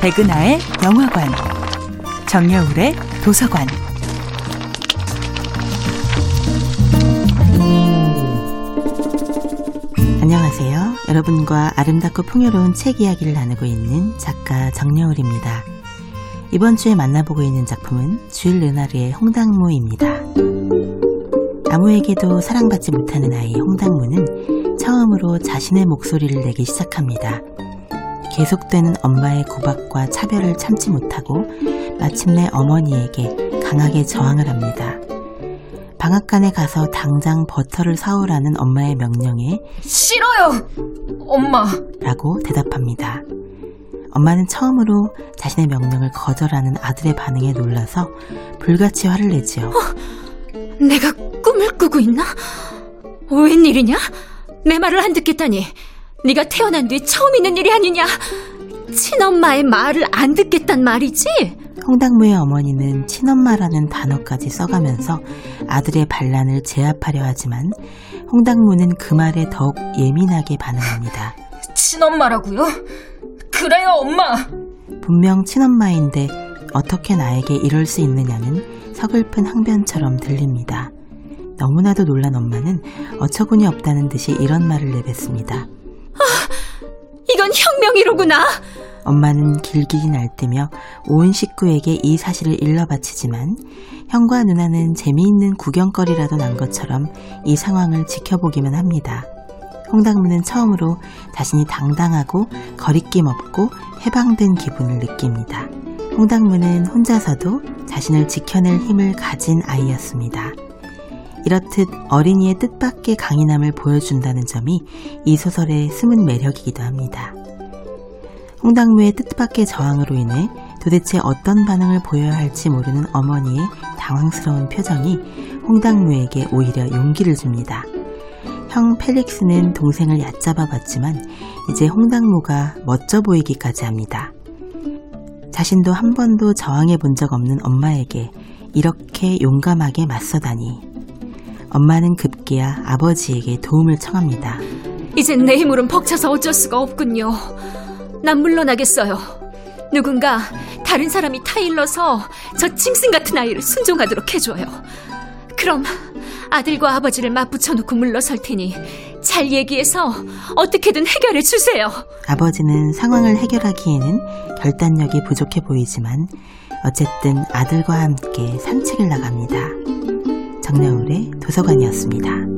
백은하의 영화관, 정여울의 도서관. 안녕하세요. 여러분과 아름답고 풍요로운 책 이야기를 나누고 있는 작가 정여울입니다. 이번 주에 만나보고 있는 작품은 주일 르나르의 홍당무입니다. 아무에게도 사랑받지 못하는 아이 홍당무는 처음으로 자신의 목소리를 내기 시작합니다. 계속되는 엄마의 구박과 차별을 참지 못하고 마침내 어머니에게 강하게 저항을 합니다. 방앗간에 가서 당장 버터를 사오라는 엄마의 명령에 싫어요! 엄마! 라고 대답합니다. 엄마는 처음으로 자신의 명령을 거절하는 아들의 반응에 놀라서 불같이 화를 내지요. 내가 꿈을 꾸고 있나? 웬일이냐? 내 말을 안 듣겠다니 네가 태어난 뒤 처음 있는 일이 아니냐? 친엄마의 말을 안 듣겠단 말이지? 홍당무의 어머니는 친엄마라는 단어까지 써가면서 아들의 반란을 제압하려 하지만 홍당무는 그 말에 더욱 예민하게 반응합니다. 친엄마라고요? 그래요, 엄마! 분명 친엄마인데 어떻게 나에게 이럴 수 있느냐는 서글픈 항변처럼 들립니다. 너무나도 놀란 엄마는 어처구니 없다는 듯이 이런 말을 내뱉습니다. 이건 혁명이로구나! 엄마는 길길이 날뛰며 온 식구에게 이 사실을 일러 바치지만 형과 누나는 재미있는 구경거리라도 난 것처럼 이 상황을 지켜보기만 합니다. 홍당무는 처음으로 자신이 당당하고 거리낌 없고 해방된 기분을 느낍니다. 홍당무는 혼자서도 자신을 지켜낼 힘을 가진 아이였습니다. 이렇듯 어린이의 뜻밖의 강인함을 보여준다는 점이 이 소설의 숨은 매력이기도 합니다. 홍당무의 뜻밖의 저항으로 인해 도대체 어떤 반응을 보여야 할지 모르는 어머니의 당황스러운 표정이 홍당무에게 오히려 용기를 줍니다. 형 펠릭스는 동생을 얕잡아 봤지만 이제 홍당무가 멋져 보이기까지 합니다. 자신도 한 번도 저항해 본 적 없는 엄마에게 이렇게 용감하게 맞서다니. 엄마는 급기야 아버지에게 도움을 청합니다. 이젠 내 힘으론 벅차서 어쩔 수가 없군요. 난 물러나겠어요. 누군가 다른 사람이 타일러서 저 짐승 같은 아이를 순종하도록 해줘요. 그럼 아들과 아버지를 맞붙여놓고 물러설 테니 잘 얘기해서 어떻게든 해결해 주세요. 아버지는 상황을 해결하기에는 결단력이 부족해 보이지만 어쨌든 아들과 함께 산책을 나갑니다. 정여울의 도서관이었습니다.